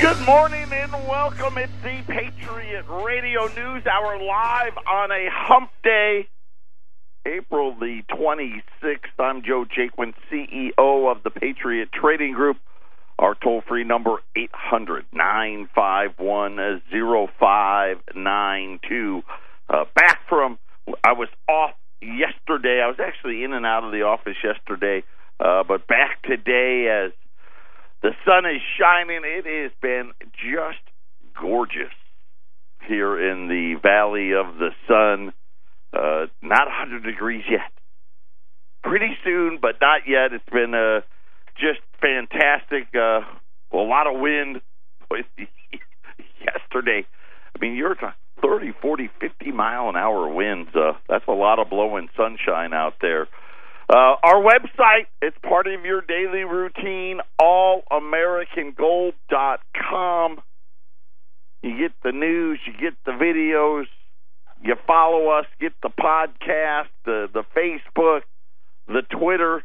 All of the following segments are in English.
Good morning and welcome. It's the Patriot Radio News Hour live on a hump day, April the 26th. I'm Joe Jaquin, CEO of the Patriot Trading Group. Our toll free number 800 951 0592. Uh, Back from, I was off yesterday. I was actually in and out of the office yesterday, uh, but back today as the sun is shining. It has been just gorgeous here in the Valley of the Sun. Uh, not 100 degrees yet. Pretty soon, but not yet. It's been uh, just fantastic. Uh, a lot of wind yesterday. I mean, you're talking 30, 40, 50 mile an hour winds. Uh, that's a lot of blowing sunshine out there. Uh, our website, it's part of your daily routine, allamericangold.com. You get the news, you get the videos, you follow us, get the podcast, the, the Facebook, the Twitter.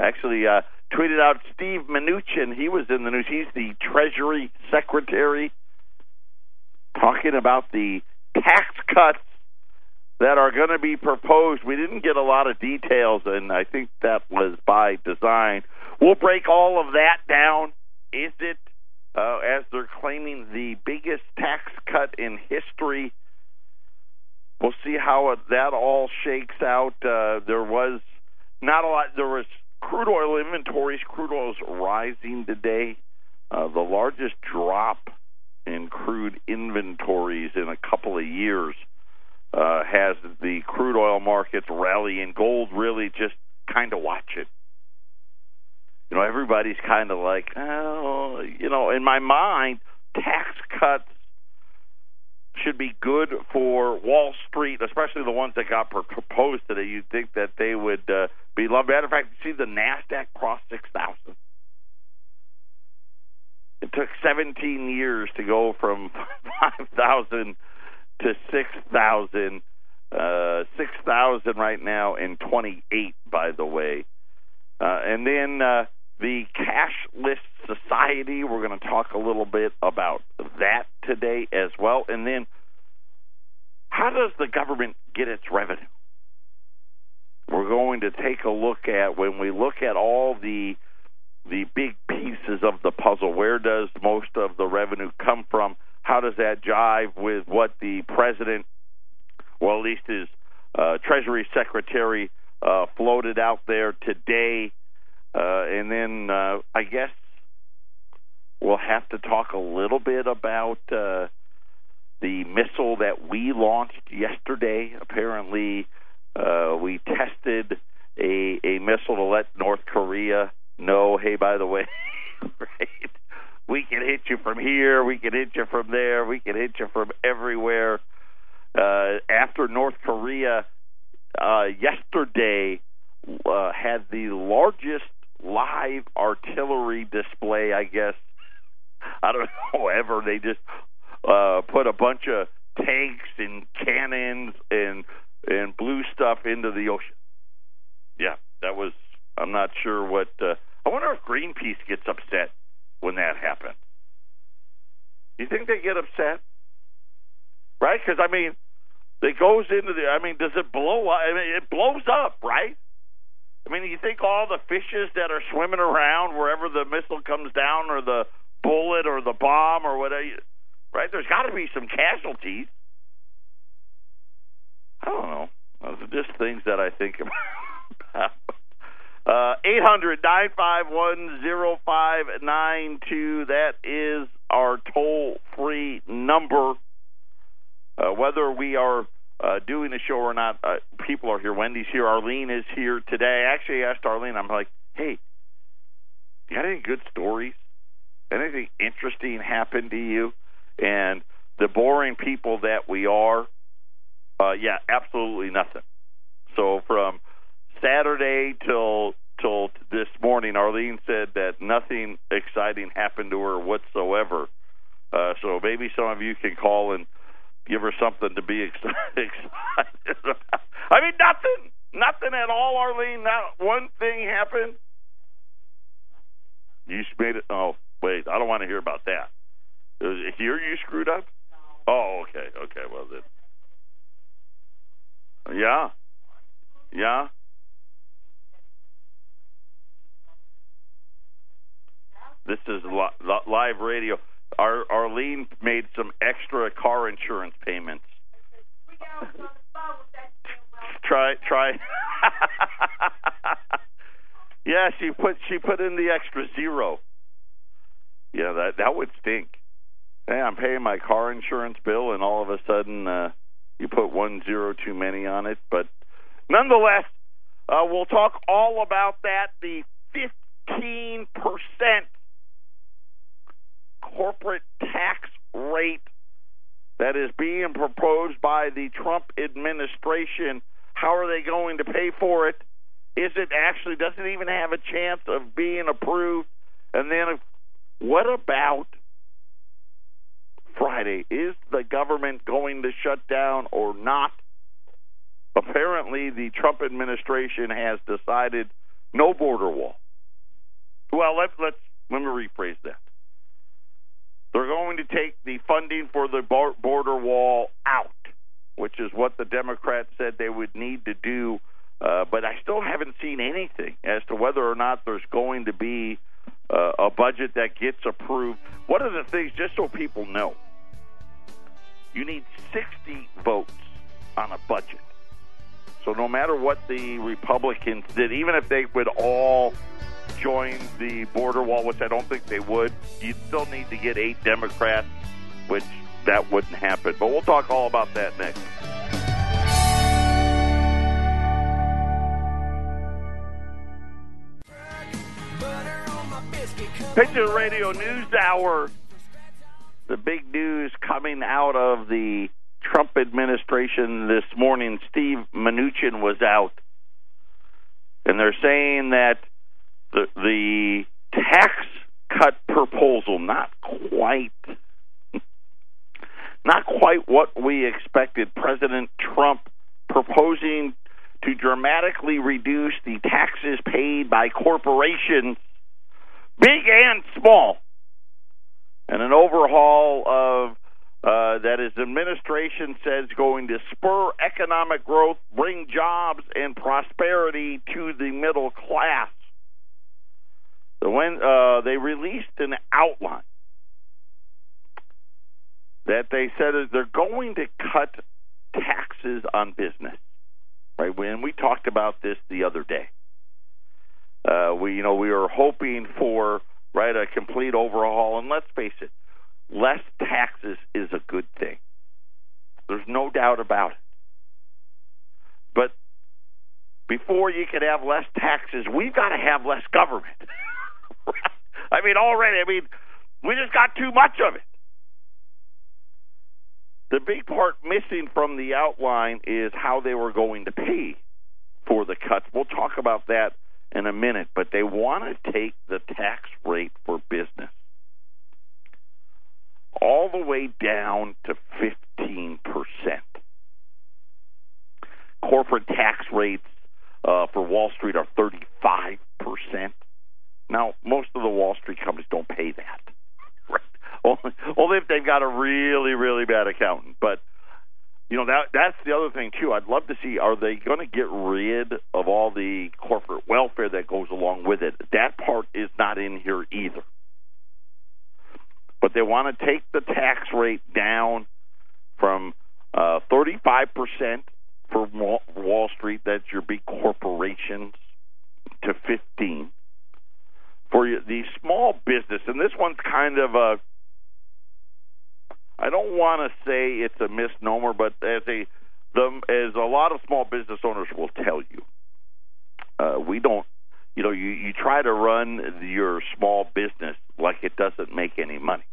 Actually, uh, tweeted out Steve Mnuchin. He was in the news. He's the Treasury Secretary talking about the tax cuts that are going to be proposed. We didn't get a lot of details, and I think that was by design. We'll break all of that down. Is it, uh, as they're claiming, the biggest tax cut in history? We'll see how that all shakes out. Uh, there was not a lot. There was crude oil inventories. Crude oil's rising today. Uh, the largest drop in crude inventories in a couple of years uh, has the crude oil markets rallying. Gold really just kind of watch it. You know, everybody's kind of like, oh, you know, in my mind, tax cuts should be good for Wall Street, especially the ones that got proposed today. You'd think that they would uh, be loved. Matter of fact, see the Nasdaq crossed six thousand. It took 17 years to go from 5,000 to 6,000. Uh, 6,000 right now in 28, by the way. Uh, and then uh, the cashless society, we're going to talk a little bit about that today as well. And then how does the government get its revenue? We're going to take a look at when we look at all the the big pieces of the puzzle. Where does most of the revenue come from? How does that jive with what the president, well, at least his uh, Treasury Secretary, uh, floated out there today? Uh, and then uh, I guess we'll have to talk a little bit about uh, the missile that we launched yesterday. Apparently, uh, we tested a, a missile to let North Korea know, hey, by the way, right? We can hit you from here, we can hit you from there, we can hit you from everywhere. Uh, after North Korea uh, yesterday uh, had the largest live artillery display, I guess. I don't know ever. They just uh, put a bunch of tanks and cannons and and blew stuff into the ocean. Yeah, that was. I'm not sure what. Uh, I wonder if Greenpeace gets upset when that happens. You think they get upset? Right? Because, I mean, it goes into the. I mean, does it blow up? I mean, it blows up, right? I mean, you think all the fishes that are swimming around wherever the missile comes down, or the bullet, or the bomb, or whatever, right? There's got to be some casualties. I don't know. Those are just things that I think about. Uh, eight hundred nine five one zero five nine two. That is our toll free number. Uh, whether we are uh, doing the show or not, uh, people are here. Wendy's here. Arlene is here today. I actually asked Arlene, I'm like, hey, you got any good stories? Anything interesting happened to you? And the boring people that we are, uh, yeah, absolutely nothing. So from Saturday till till this morning, Arlene said that nothing exciting happened to her whatsoever. Uh, so maybe some of you can call and give her something to be excited, about. I mean, nothing, nothing at all, Arlene. Not one thing happened. You made it. Oh, Wait, I don't want to hear about that. Here you screwed up? Oh, okay, okay. Well then, yeah, yeah. This is li- li- live radio. Ar- Arlene made some extra car insurance payments. try, try. yeah, she put she put in the extra zero. Yeah, that that would stink. Hey, I'm paying my car insurance bill, and all of a sudden uh, you put one zero too many on it. But nonetheless, uh, we'll talk all about that. The 15 percent corporate tax rate that is being proposed by the Trump administration. How are they going to pay for it? Is it actually does it even have a chance of being approved? And then, what about Friday? Is the government going to shut down or not? Apparently, the Trump administration has decided no border wall. Well, let, let's let me rephrase that. They're going to take the funding for the border wall out, which is what the Democrats said they would need to do. Uh, but I still haven't seen anything as to whether or not there's going to be uh, a budget that gets approved. One of the things, just so people know, you need 60 votes on a budget. So no matter what the Republicans did, even if they would all join the border wall, which I don't think they would, you'd still need to get eight Democrats, which that wouldn't happen. But we'll talk all about that next. Patriot Radio News Hour. The big news coming out of the Trump administration this morning. Steve Mnuchin was out, and they're saying that the the tax cut proposal not quite not quite what we expected. President Trump proposing to dramatically reduce the taxes paid by corporations, big and small, and an overhaul of uh, that his administration says going to spur economic growth, bring jobs and prosperity to the middle class. So when uh, they released an outline that they said that they're going to cut taxes on business. Right when we talked about this the other day, uh, we you know we were hoping for right a complete overhaul, and let's face it, less taxes is a good thing. There's no doubt about it. But before you can have less taxes, we've got to have less government. I mean, already, I mean, we just got too much of it. The big part missing from the outline is how they were going to pay for the cuts. We'll talk about that in a minute, but they want to take the tax rate for business all the way down to 15%. Corporate tax rates uh, for Wall Street are 35%. Now, most of the Wall Street companies don't pay that. Right? Only, only if they've got a really, really bad accountant. But you know that that's the other thing too. I'd love to see are they going to get rid of all the corporate welfare that goes along with it? That part is not in here either. But they want to take the tax rate down from uh, 35% for Wall Street, that's your big corporations, to 15 for the small business, and this one's kind of a I don't want to say it's a misnomer, but as a the as a lot of small business owners will tell you, uh, we don't. You know, you you try to run your small business like it doesn't make any money,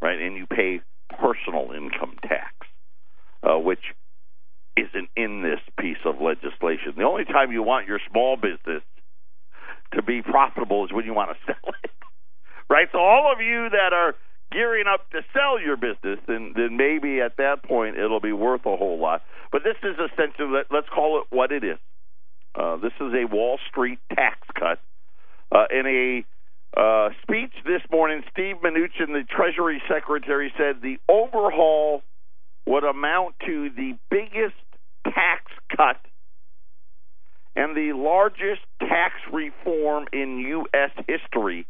right? And you pay personal income tax, uh, which isn't in this piece of legislation. The only time you want your small business to be profitable is when you want to sell it, right? So all of you that are gearing up to sell your business, then then maybe at that point it'll be worth a whole lot. But this is essentially let, let's call it what it is. Uh, this is a Wall Street tax cut uh, in a uh, speech this morning, Steve Mnuchin, the Treasury Secretary, said the overhaul would amount to the biggest tax cut and the largest tax reform in U.S. history.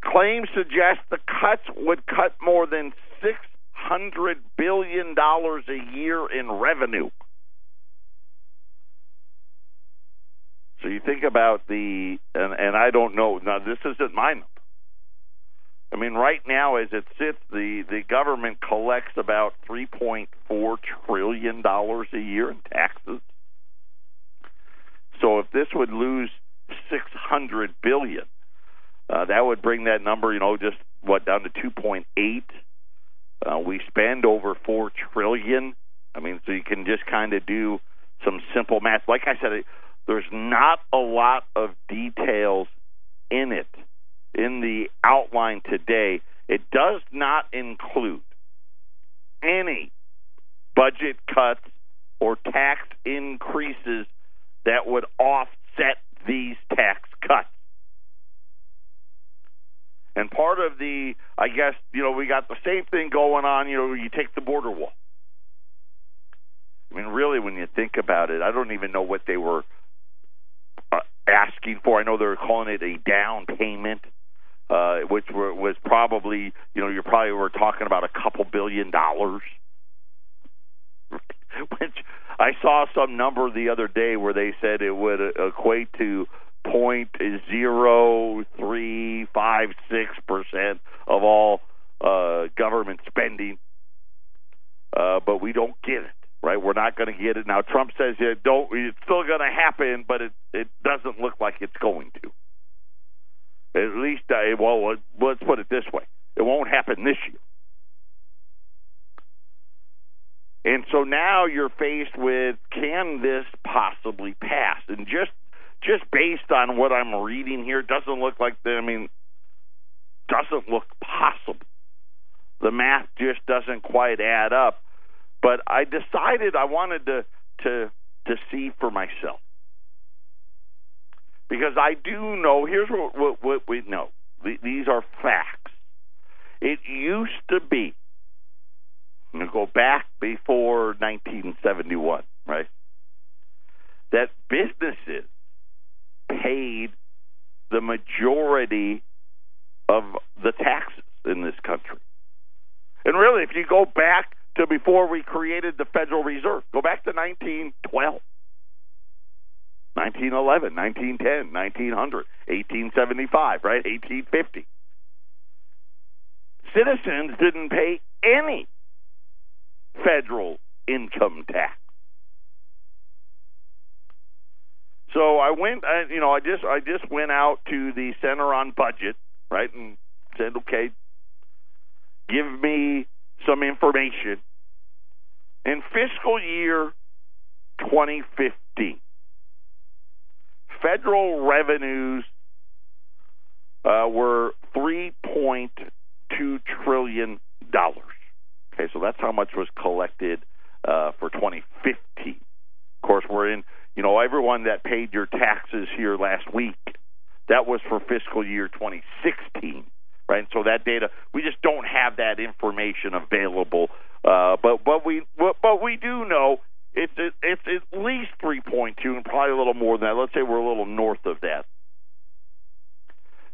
Claims suggest the cuts would cut more than $600 billion a year in revenue. So you think about the, and, and I don't know, now this isn't my number. I mean, right now, as it sits, the, the government collects about $3.4 trillion a year in taxes. So if this would lose 600 billion, uh, that would bring that number, you know, just what down to 2.8. Uh, we spend over four trillion. I mean, so you can just kind of do some simple math. Like I said, there's not a lot of details in it in the outline today. It does not include any budget cuts or tax increases that would offset these tax cuts. And part of the, I guess, you know, we got the same thing going on, you know, you take the border wall. I mean, really, when you think about it, I don't even know what they were uh, asking for. I know they're calling it a down payment, uh, which were, was probably, you know, you probably were talking about a couple billion dollars. which I saw some number the other day where they said it would equate to point zero three five six percent of all uh, government spending, uh, but we don't get it. Right, we're not going to get it now. Trump says it don't. It's still going to happen, but it it doesn't look like it's going to. At least, uh, well, let's put it this way: it won't happen this year. And so now you're faced with can this possibly pass? And just just based on what I'm reading here, doesn't look like the, I mean doesn't look possible. The math just doesn't quite add up. But I decided I wanted to to to see for myself. Because I do know here's what what, what we know. These are facts. It used to be to go back before 1971, right? That businesses paid the majority of the taxes in this country. And really, if you go back to before we created the Federal Reserve, go back to 1912. 1911, 1910, 1900, 1875, right? 1850. Citizens didn't pay any federal income tax. So I went, I, you know, I just I just went out to the Center on Budget, right, and said, okay, give me some information. In fiscal year 2015, federal revenues uh, were 3.2 trillion dollars. Okay, so that's how much was collected uh, for 2015. Of course, we're in, you know, everyone that paid your taxes here last week, that was for fiscal year 2016, right? So that data, we just don't have that information available. Uh, but but we but we do know it's it's at least 3.2 and probably a little more than that. Let's say we're a little north of that.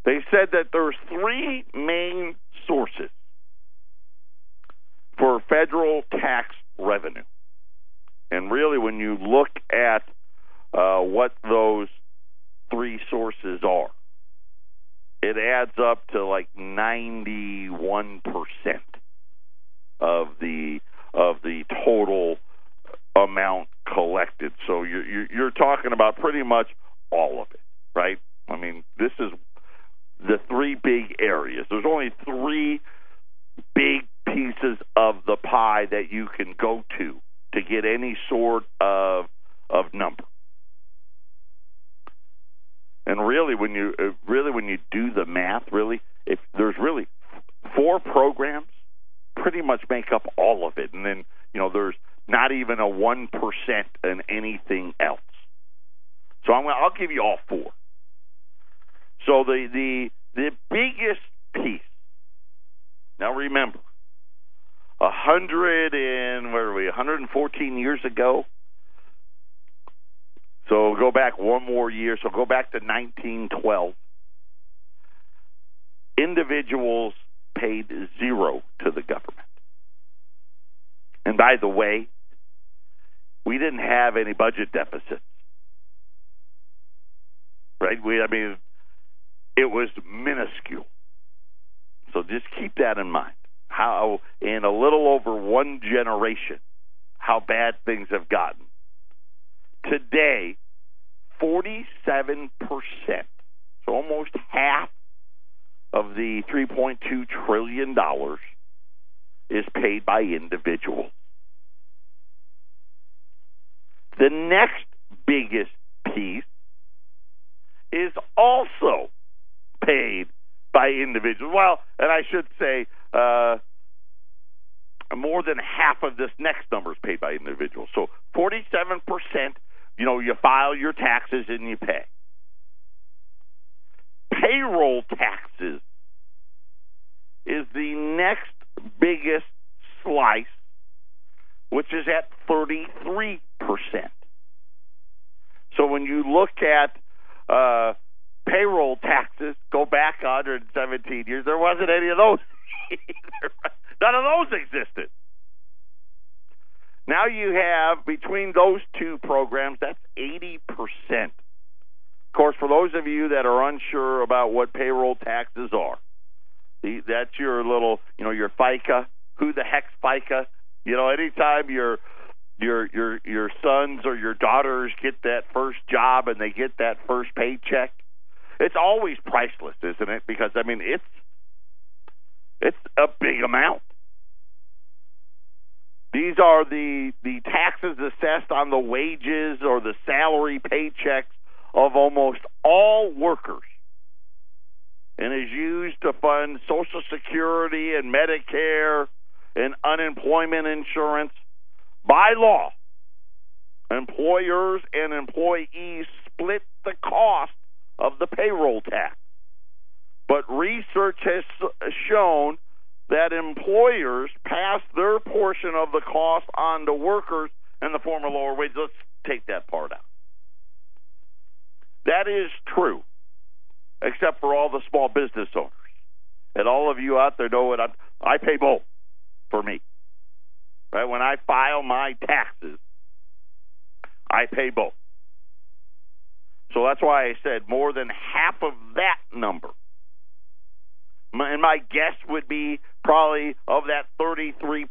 They said that there's three main sources for federal tax revenue. And really, when you look at uh, what those three sources are, it adds up to like 91% of the of the total amount collected. So you're you're talking about pretty much all of it, right? I mean, this is the three big areas. There's only three big pieces of the pie that you can go to to get any sort of of number. And really, when you uh, really when you do the math, really, if there's really four programs, pretty much make up all of it, and then you know there's not even a one percent in anything else. So I'm I'll give you all four. So the the the biggest piece. Now remember, a hundred and where are we? 114 years ago. So go back one more year. So go back to 1912. Individuals paid zero to the government. And by the way, we didn't have any budget deficits. Right? We I mean it was minuscule. So just keep that in mind. How in a little over one generation how bad things have gotten. Today, 47%, so almost half of the $3.2 trillion is paid by individuals. The next biggest piece is also paid by individuals. Well, and I should say, uh, more than half of this next number is paid by individuals. So 47%, you know, you file your taxes and you pay. Payroll taxes is the next biggest slice, which is at 33%. So when you look at uh, payroll taxes, go back 117 years, there wasn't any of those. None of those existed. Now you have between those two programs, that's 80%. Of course, for those of you that are unsure about what payroll taxes are, that's your little, you know, your FICA. Who the heck's FICA? You know, anytime your your your your sons or your daughters get that first job and they get that first paycheck, it's always priceless, isn't it? Because I mean, it's it's a big amount. These are the the taxes assessed on the wages or the salary paychecks of almost all workers and is used to fund Social Security and Medicare and unemployment insurance. By law, employers and employees split the cost of the payroll tax. But research has shown that employers pass their portion of the cost on to workers in the form of lower wages. Let's take that part out. That is true, except for all the small business owners. And all of you out there know what I, I pay both for me. Right? When I file my taxes, I pay both. So that's why I said more than half of that number. And my guess would be probably of that 33%,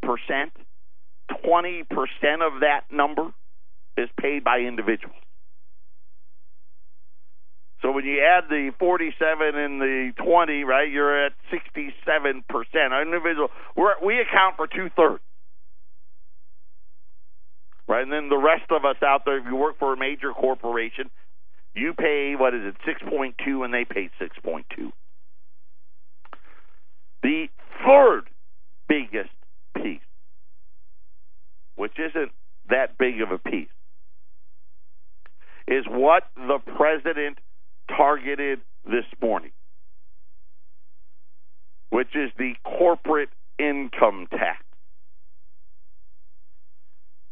20% of that number is paid by individuals. So when you add the 47 and the 20, right, you're at 67%. Individual, we account for two thirds. Right, and then the rest of us out there, if you work for a major corporation, you pay what is it, 6.2, and they pay 6.2. The third biggest piece, which isn't that big of a piece, is what the president targeted this morning, which is the corporate income tax.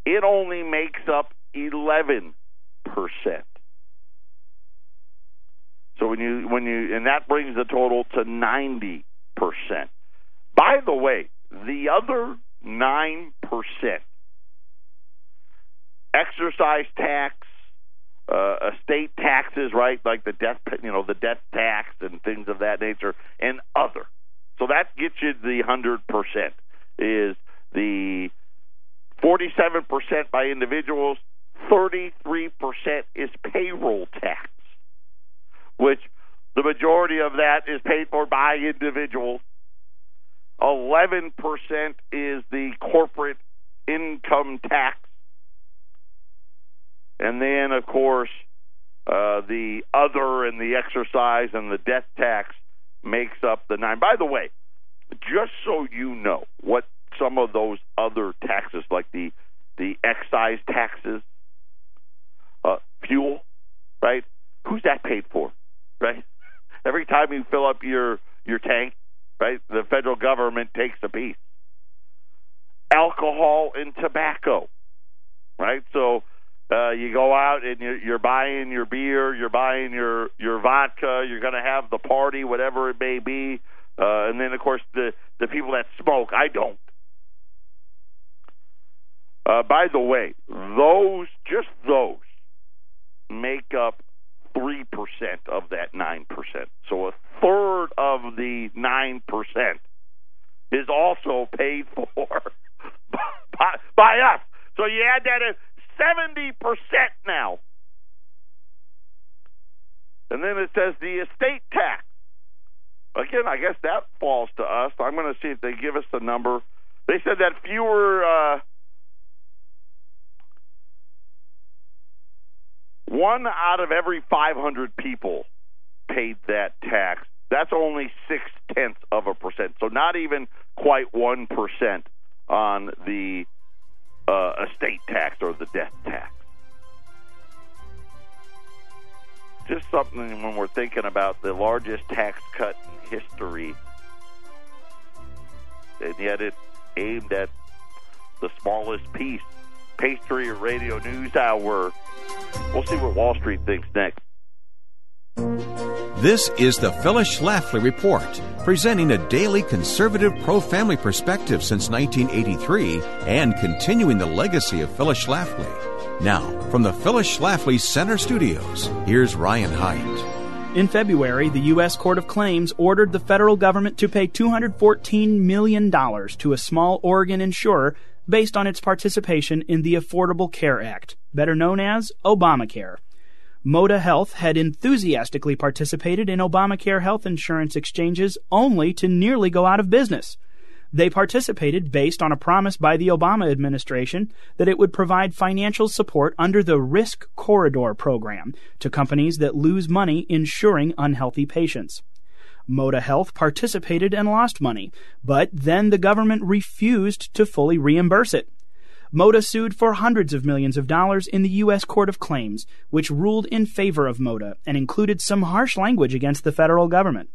It only makes up 11%. So when you when you and that brings the total to 90%. By the way, the other 9% exercise tax, uh, estate taxes, right? Like the death, you know, the death tax and things of that nature, and other. So that gets you the hundred percent. Is the forty-seven percent by individuals, thirty-three percent is payroll tax, which the majority of that is paid for by individuals. Eleven percent is the corporate income tax and then, of course, uh, the other and the exercise and the death tax makes up the nine. By the way, just so you know what some of those other taxes, like the the excise taxes, uh, fuel, right? Who's that paid for, right? every time you fill up your your tank, right? The federal government takes a piece. Alcohol and tobacco, right? So uh, you go out and you're, you're buying your beer, you're buying your your vodka, you're going to have the party, whatever it may be, uh, and then of course the the people that smoke. I don't. Uh, by the way, those just those make up three percent of that nine percent. So a third of the nine percent is also paid for by, by us. So you add that at seventy percent now, and then it says the estate tax. Again, I guess that falls to us. I'm going to see if they give us the number. They said that fewer. Uh, One out of every 500 people paid that tax. That's only six tenths of a percent. So not even quite 1% on the uh, estate tax or the death tax. Just something when we're thinking about the largest tax cut in history, and yet it's aimed at the smallest piece. Patriot Radio News Hour. We'll see what Wall Street thinks next. This is the Phyllis Schlafly Report, presenting a daily conservative pro family perspective since 1983 and continuing the legacy of Phyllis Schlafly. Now, from the Phyllis Schlafly Center Studios, here's Ryan Haidt. In February, the U.S. Court of Claims ordered the federal government to pay $214 million to a small Oregon insurer based on its participation in the Affordable Care Act, better known as Obamacare. Moda Health had enthusiastically participated in Obamacare health insurance exchanges only to nearly go out of business. They participated based on a promise by the Obama administration that it would provide financial support under the Risk Corridor program to companies that lose money insuring unhealthy patients. Moda Health participated and lost money, but then the government refused to fully reimburse it. Moda sued for hundreds of millions of dollars in the U.S. Court of Claims, which ruled in favor of Moda and included some harsh language against the federal government.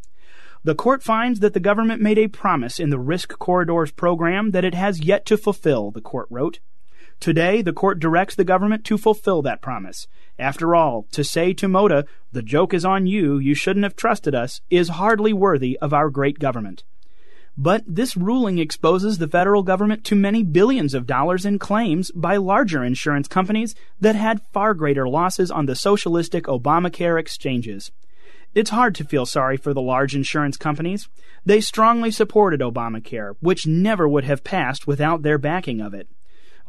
The court finds that the government made a promise in the Risk Corridors program that it has yet to fulfill, the court wrote. Today, the court directs the government to fulfill that promise. After all, to say to Moda, the joke is on you, you shouldn't have trusted us, is hardly worthy of our great government. But this ruling exposes the federal government to many billions of dollars in claims by larger insurance companies that had far greater losses on the socialistic Obamacare exchanges. It's hard to feel sorry for the large insurance companies. They strongly supported Obamacare, which never would have passed without their backing of it.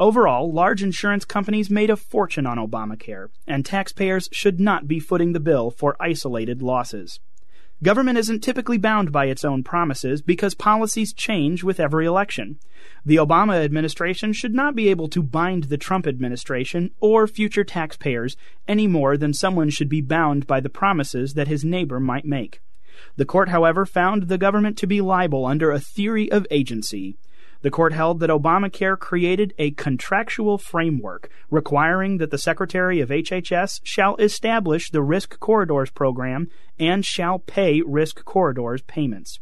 Overall, large insurance companies made a fortune on Obamacare, and taxpayers should not be footing the bill for isolated losses. Government isn't typically bound by its own promises because policies change with every election. The Obama administration should not be able to bind the Trump administration or future taxpayers any more than someone should be bound by the promises that his neighbor might make. The court, however, found the government to be liable under a theory of agency. The court held that Obamacare created a contractual framework requiring that the Secretary of HHS shall establish the Risk Corridors program and shall pay Risk Corridors payments.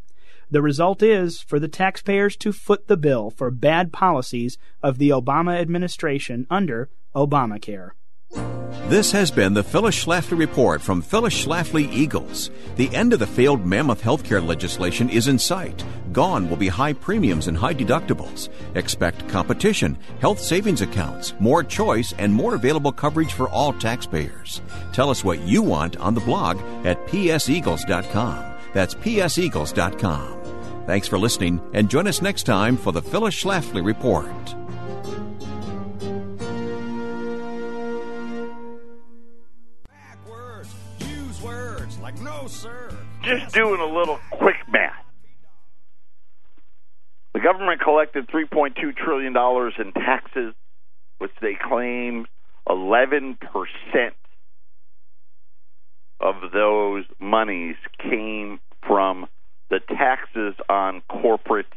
The result is for the taxpayers to foot the bill for bad policies of the Obama administration under Obamacare. This has been the Phyllis Schlafly Report from Phyllis Schlafly Eagles. The end of the failed mammoth healthcare legislation is in sight. Gone will be high premiums and high deductibles. Expect competition, health savings accounts, more choice, and more available coverage for all taxpayers. Tell us what you want on the blog at pseagles.com. That's pseagles.com. Thanks for listening, and join us next time for the Phyllis Schlafly Report. Just doing a little quick math. The government collected $3.2 trillion in taxes, which they claim 11% of those monies came from the taxes on corporate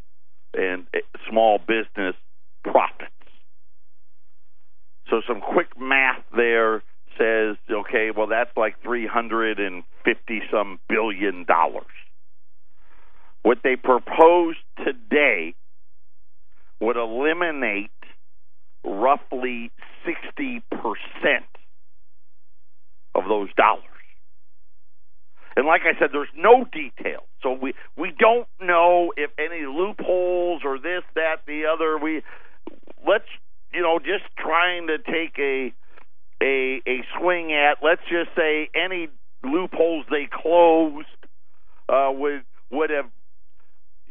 and small business profits. So, some quick math there says, okay, well, that's like 350 some billion dollars. What they propose today would eliminate roughly 60% of those dollars. And like I said, there's no detail. So we we don't know if any loopholes or this, that, the other. We let's you know just trying to take a a a swing at. Let's just say any loopholes they closed uh, would would have,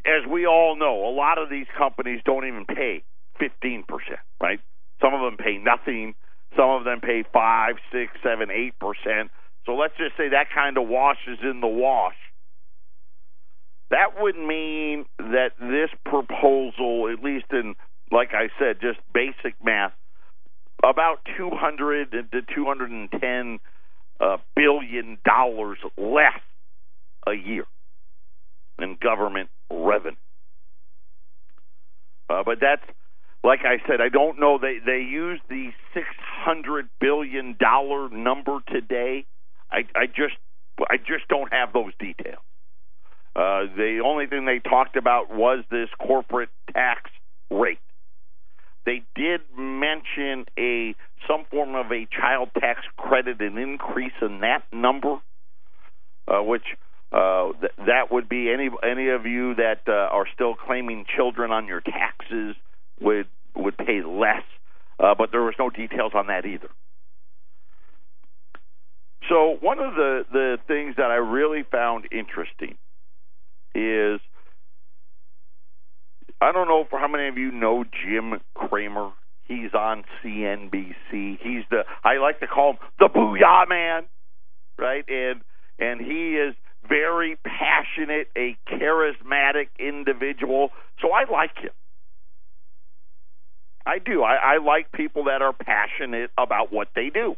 as we all know, a lot of these companies don't even pay fifteen percent, right? Some of them pay nothing. Some of them pay five, six, seven, eight percent. So let's just say that kind of washes in the wash. That would mean that this proposal, at least in, like I said, just basic math, about 200 to 210 uh, billion dollars less a year in government revenue. Uh, but that's like I said, I don't know. They they use the six hundred billion dollar number today. I I just I just don't have those details. Uh, the only thing they talked about was this corporate tax rate. They did mention a some form of a child tax credit, an increase in that number, uh, which uh, th- that would be any any of you that uh, are still claiming children on your taxes would would pay less, uh, but there was no details on that either. So one of the the things that I really found interesting is I don't know for how many of you know Jim Cramer. He's on CNBC. He's the I like to call him the Booyah Man, right? And and he is very passionate, a charismatic individual. So I like him. I do. I, I like people that are passionate about what they do.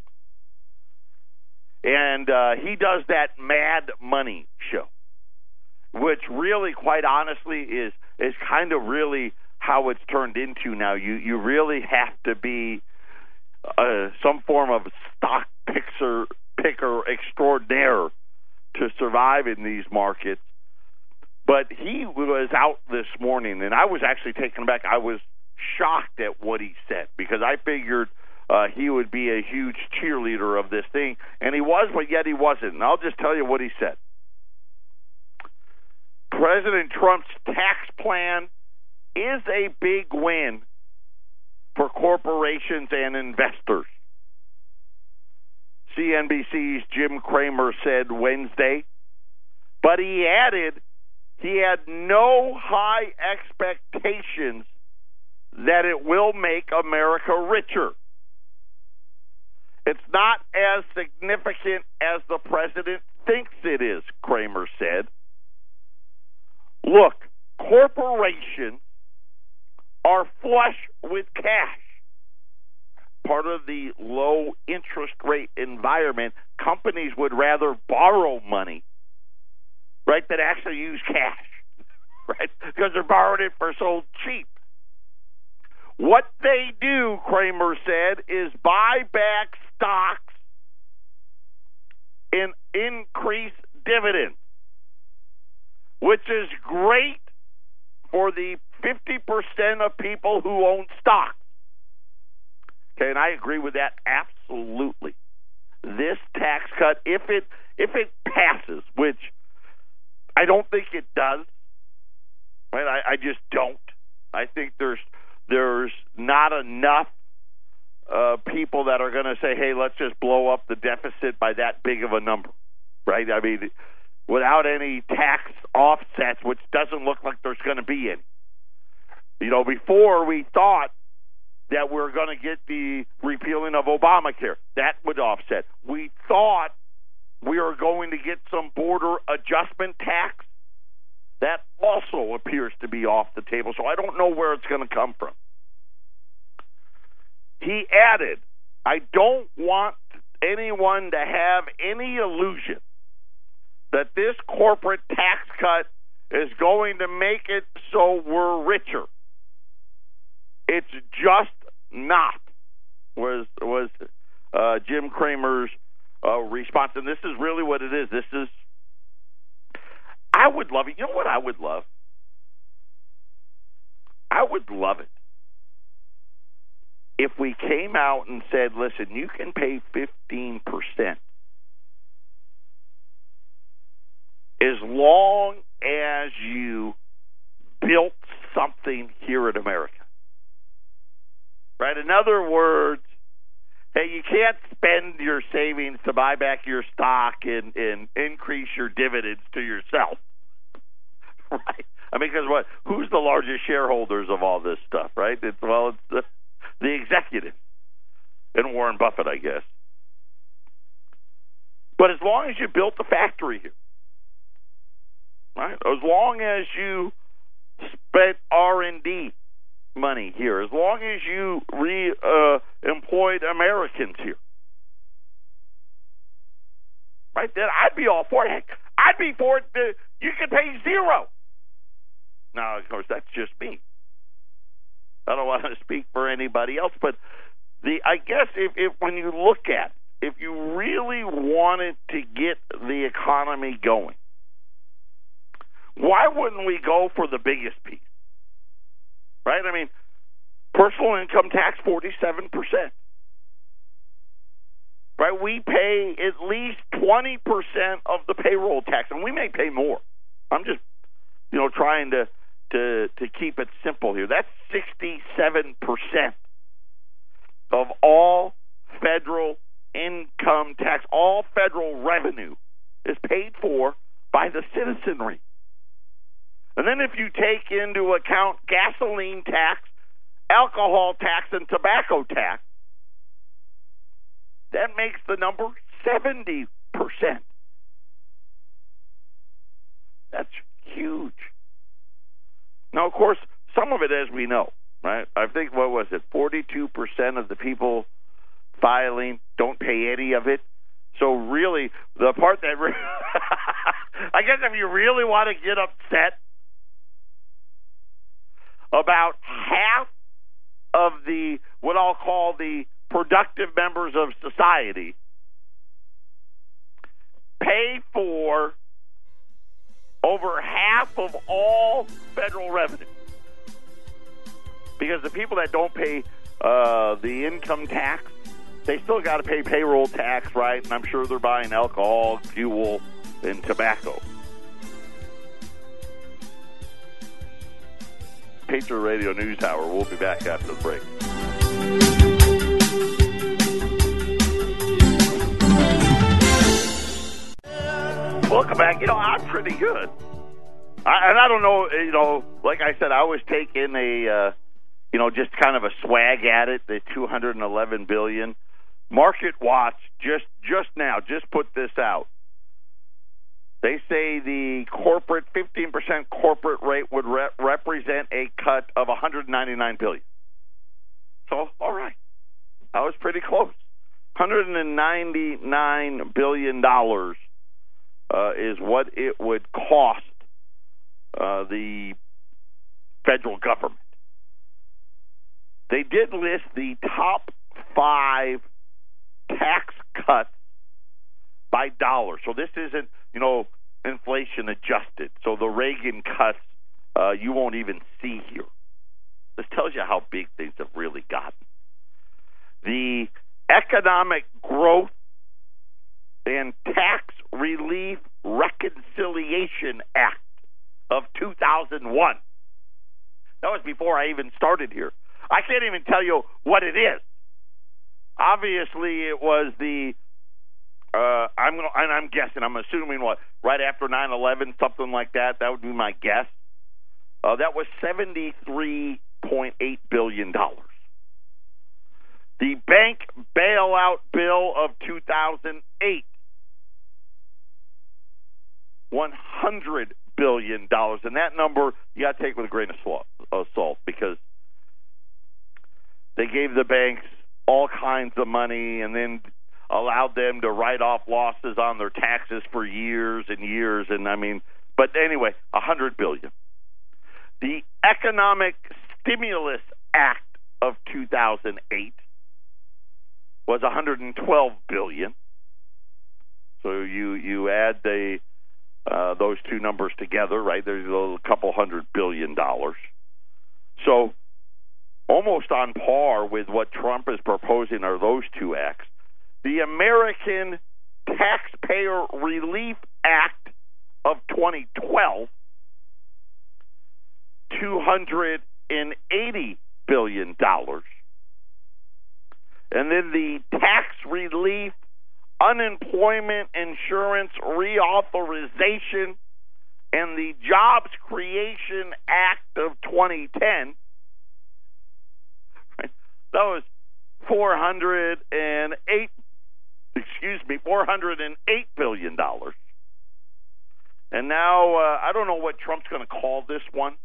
And uh, he does that Mad Money show, which really, quite honestly, is is kind of really how it's turned into now. You you really have to be uh, some form of stock picker picker extraordinaire to survive in these markets. But he was out this morning, and I was actually taken aback. I was shocked at what he said because I figured uh, he would be a huge cheerleader of this thing, and he was, but yet he wasn't. And I'll just tell you what he said. President Trump's tax plan is a big win for corporations and investors. CNBC's Jim Cramer said Wednesday, but he added he had no high expectations that it will make America richer. It's not as significant as the president thinks it is, Cramer said. Look, corporations are flush with cash. Part of the low interest rate environment, companies would rather borrow money, right, than actually use cash, right? Because they're borrowing it for so cheap. What they do, Cramer said, is buy back stocks and increase dividends, which is great for the 50% of people who own stocks. Okay, and I agree with that absolutely. This tax cut, if it if it passes, which I don't think it does, right? I, I just don't. I think there's there's not enough uh, people that are going to say, "Hey, let's just blow up the deficit by that big of a number," right? I mean, without any tax offsets, which doesn't look like there's going to be any. You know, before we thought that we we're going to get the repealing of Obamacare, that would offset. We thought we were going to get some border adjustment tax that also appears to be off the table, so I don't know where it's going to come from. He added, I don't want anyone to have any illusion that this corporate tax cut is going to make it so we're richer. It's just not. Was was uh, Jim Cramer's uh, response, and this is really what it is. This is, I would love it. You know what I would love? I would love it if we came out and said, listen, you can pay 15% as long as you built something here in America. Right? In other words, hey, you can't spend your savings to buy back your stock and, and increase your dividends to yourself. Right? I mean, because what? Who's the largest shareholders of all this stuff? Right? It's well, it's the, the executive and Warren Buffett, I guess. But as long as you built the factory here, right? As long as you spent R and D money here, as long as you re uh, employed Americans here, right? Then I'd be all for it. Heck, I'd be for it. Uh, you can pay zero. Now, of course, that's just me. I don't want to speak for anybody else, but the I guess if, if when you look at if you really wanted to get the economy going, why wouldn't we go for the biggest piece? Right? I mean, personal income tax, 47%. Right? We pay at least 20% of the payroll tax, and we may pay more. I'm just, you know, trying to, to, to keep it simple here. That's 67% of all federal income tax, all federal revenue is paid for by the citizenry. And then if you take into account gasoline tax, alcohol tax, and tobacco tax, that makes the number 70%. That's huge. Now, of course, some of it, as we know, right? I think, what was it, 42% of the people filing don't pay any of it. So, really, the part that, re- I guess if you really want to get upset, about half of the what I'll call the productive members of society pay for over half of all federal revenue. Because the people that don't pay uh, the income tax, they still got to pay payroll tax, right? And I'm sure they're buying alcohol, fuel, and tobacco. Patriot Radio News Hour. We'll be back after the break. Welcome back. You know, I'm pretty good. I, and I don't know, you know, like I said, I was taking a, uh, you know, just kind of a swag at it, the 211 billion. Market Watch just just now just put this out. They say the corporate 15% corporate rate would re- represent a cut of 199 billion. So, all right, That was pretty close. 199 billion dollars uh, is what it would cost uh, the federal government. They did list the top five tax cuts by dollar. So this isn't, you know, inflation adjusted. So the Reagan cuts uh, you won't even see here. This tells you how big things have really gotten. The Economic Growth and Tax Relief Reconciliation Act of 2001. That was before I even started here. I can't even tell you what it is. Obviously, it was the uh, I'm gonna, and I'm guessing. I'm assuming what right after 9/11, something like that. That would be my guess. Uh, that was 73.8 billion dollars. The bank bailout bill of 2008, 100 billion dollars, and that number you got to take with a grain of salt because they gave the banks all kinds of money and then allowed them to write off losses on their taxes for years and years and I mean but anyway, a hundred billion. The Economic Stimulus Act of two thousand eight, was 112 billion. So you you add the uh, those two numbers together, right? There's a couple hundred billion dollars. So almost on par with what Trump is proposing are those two acts. The American Taxpayer Relief Act of 2012, 280 billion dollars. And then the Tax Relief Unemployment Insurance Reauthorization and the Jobs Creation Act of 2010 those 408 excuse me 408 billion dollars. And now uh, I don't know what Trump's going to call this one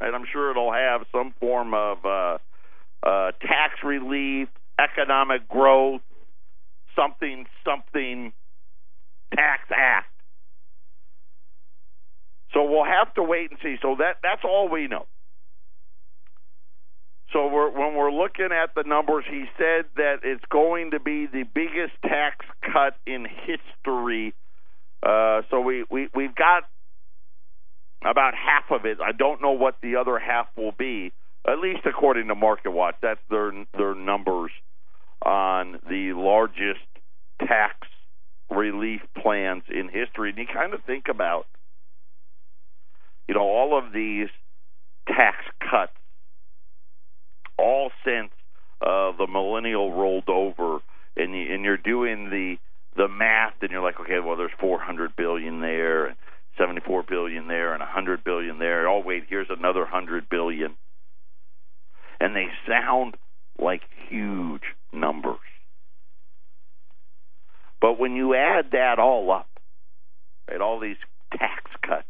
right? I'm sure it'll have some form of uh, uh, tax relief economic growth something something tax act. So we'll have to wait and see. So that that's all we know so we're, when we're looking at the numbers, he said that it's going to be the biggest tax cut in history. Uh, so we, we we've got about half of it. I don't know what the other half will be. At least according to Market Watch, that's their their numbers on the largest tax relief plans in history. And you kind of think about, you know, all of these tax cuts all since uh, the millennial rolled over, and you, and you're doing the the math, and you're like, okay, well, there's 400 billion there, and 74 billion there, and 100 billion there. Oh, wait, here's another 100 billion, and they sound like huge numbers. But when you add that all up, right, all these tax cuts,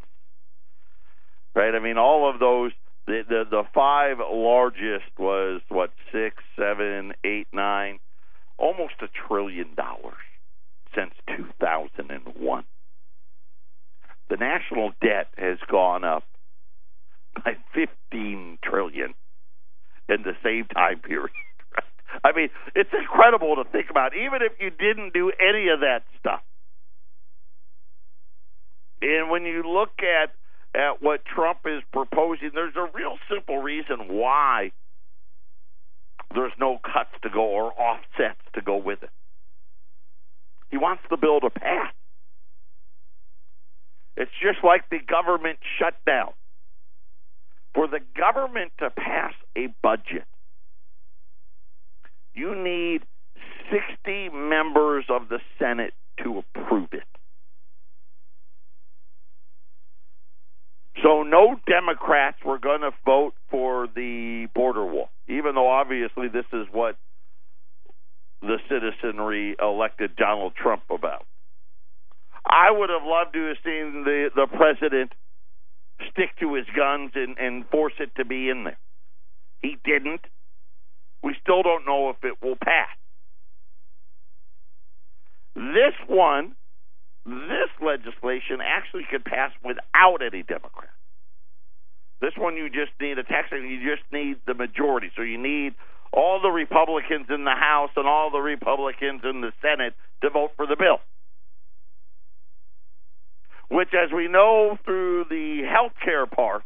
right? I mean, all of those the, the the five largest was what six, seven, eight, nine, almost a trillion dollars since 2001. The national debt has gone up by 15 trillion in the same time period. I mean, it's incredible to think about, even if you didn't do any of that stuff. And when you look at at what Trump is proposing, there's a real simple reason why there's no cuts to go or offsets to go with it. He wants the bill to pass. It's just like the government shutdown. For the government to pass a budget, you need 60 members of the Senate to approve it. So no Democrats were going to vote for the border wall, even though obviously this is what the citizenry elected Donald Trump about. I would have loved to have seen the the president stick to his guns and, and force it to be in there. He didn't. We still don't know if it will pass. This one this legislation actually could pass without any Democrats. This one, you just need a tax. You just need the majority. So you need all the Republicans in the House and all the Republicans in the Senate to vote for the bill. Which, as we know through the health care part,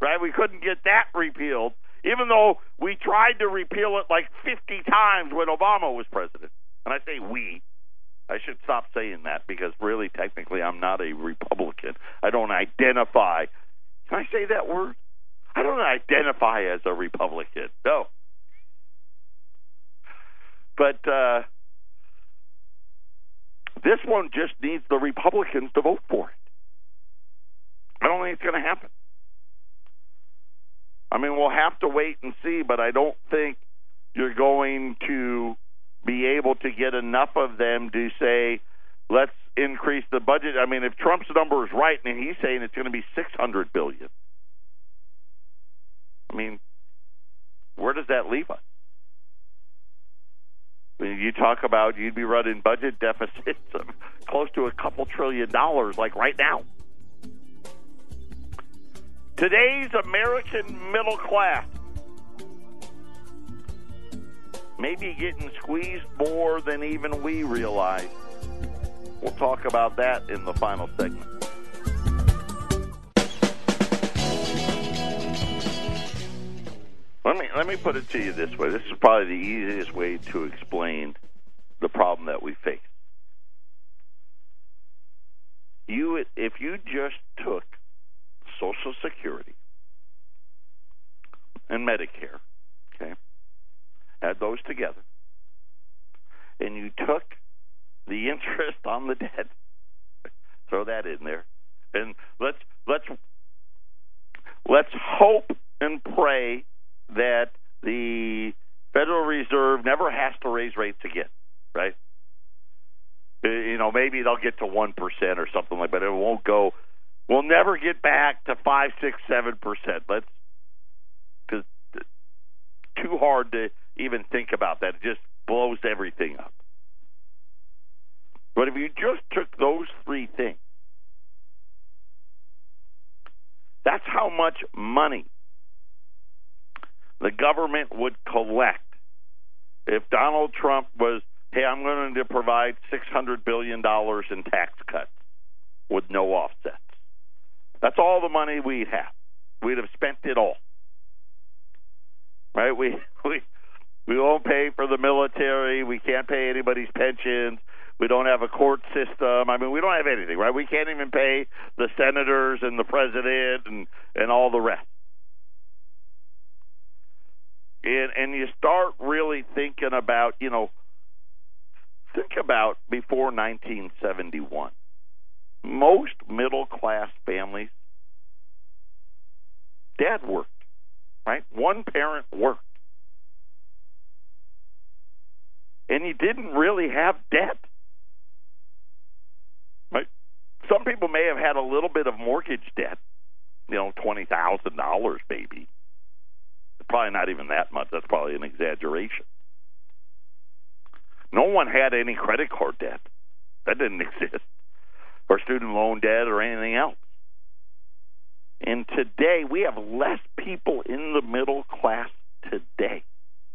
right, we couldn't get that repealed, even though we tried to repeal it like 50 times when Obama was president. And I say we, I should stop saying that because really, technically, I'm not a Republican. I don't identify. Can I say that word? I don't identify as a Republican. No. But uh, this one just needs the Republicans to vote for it. I don't think it's going to happen. I mean, we'll have to wait and see, but I don't think you're going to be able to get enough of them to say, let's increase the budget. I mean, if Trump's number is right and he's saying it's going to be 600 billion, I mean, where does that leave us? Mean, you talk about you'd be running budget deficits of close to a couple trillion dollars, like right now. Today's American middle class maybe getting squeezed more than even we realize. We'll talk about that in the final segment. Let me let me put it to you this way. This is probably the easiest way to explain the problem that we face. You if you just took Social Security and Medicare, add those together, and you took the interest on the debt, throw that in there, and let's let's let's hope and pray that the Federal Reserve never has to raise rates again, right? Uh, you know, maybe they'll get to one percent or something like, that, but it won't go. We'll never get back to five, six, seven percent. Let's because too hard to even think about that. It just blows everything up. But if you just took those three things, that's how much money the government would collect if Donald Trump was, hey, I'm going to provide $600 billion in tax cuts with no offsets. That's all the money we'd have. We'd have spent it all. Right? We we we won't pay for the military. We can't pay anybody's pensions. We don't have a court system. I mean, we don't have anything, right? We can't even pay the senators and the president and and all the rest and and you start really thinking about you know think about before 1971 most middle class families dad worked right one parent worked and you didn't really have debt right some people may have had a little bit of mortgage debt you know twenty thousand dollars maybe probably not even that much. That's probably an exaggeration. No one had any credit card debt. That didn't exist. Or student loan debt or anything else. And today, we have less people in the middle class today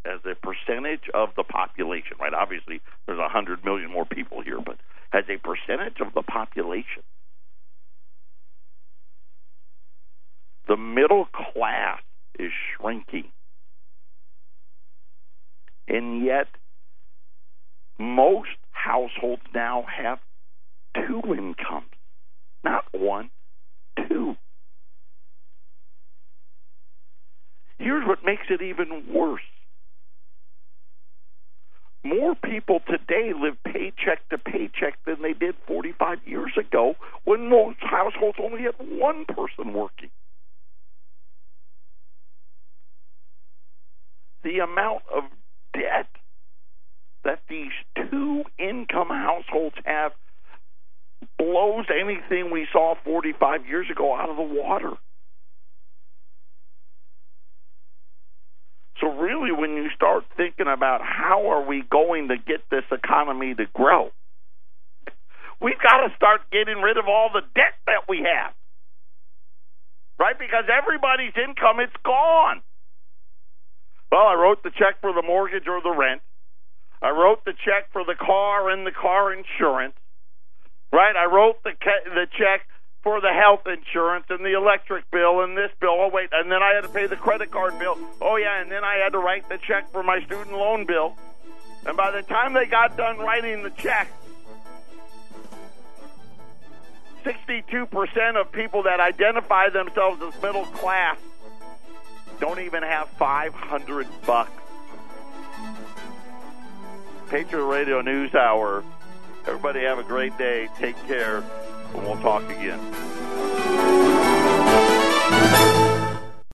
as a percentage of the population, right? Obviously, there's 100 million more people here, but as a percentage of the population, the middle class is shrinking. And yet, most households now have two incomes, not one, two. Here's what makes it even worse. More people today live paycheck to paycheck than they did 45 years ago when most households only had one person working. the amount of debt that these two income households have blows anything we saw 45 years ago out of the water. So really when you start thinking about how are we going to get this economy to grow, we've got to start getting rid of all the debt that we have. Right? Because everybody's income it's gone. Well, I wrote the check for the mortgage or the rent. I wrote the check for the car and the car insurance. Right? I wrote the the check for the health insurance and the electric bill and this bill. Oh wait, and then I had to pay the credit card bill. Oh yeah, and then I had to write the check for my student loan bill. And by the time they got done writing the check, 62% of people that identify themselves as middle class don't even have 500 bucks. Patriot Radio News Hour. Everybody have a great day. Take care, and we'll talk again.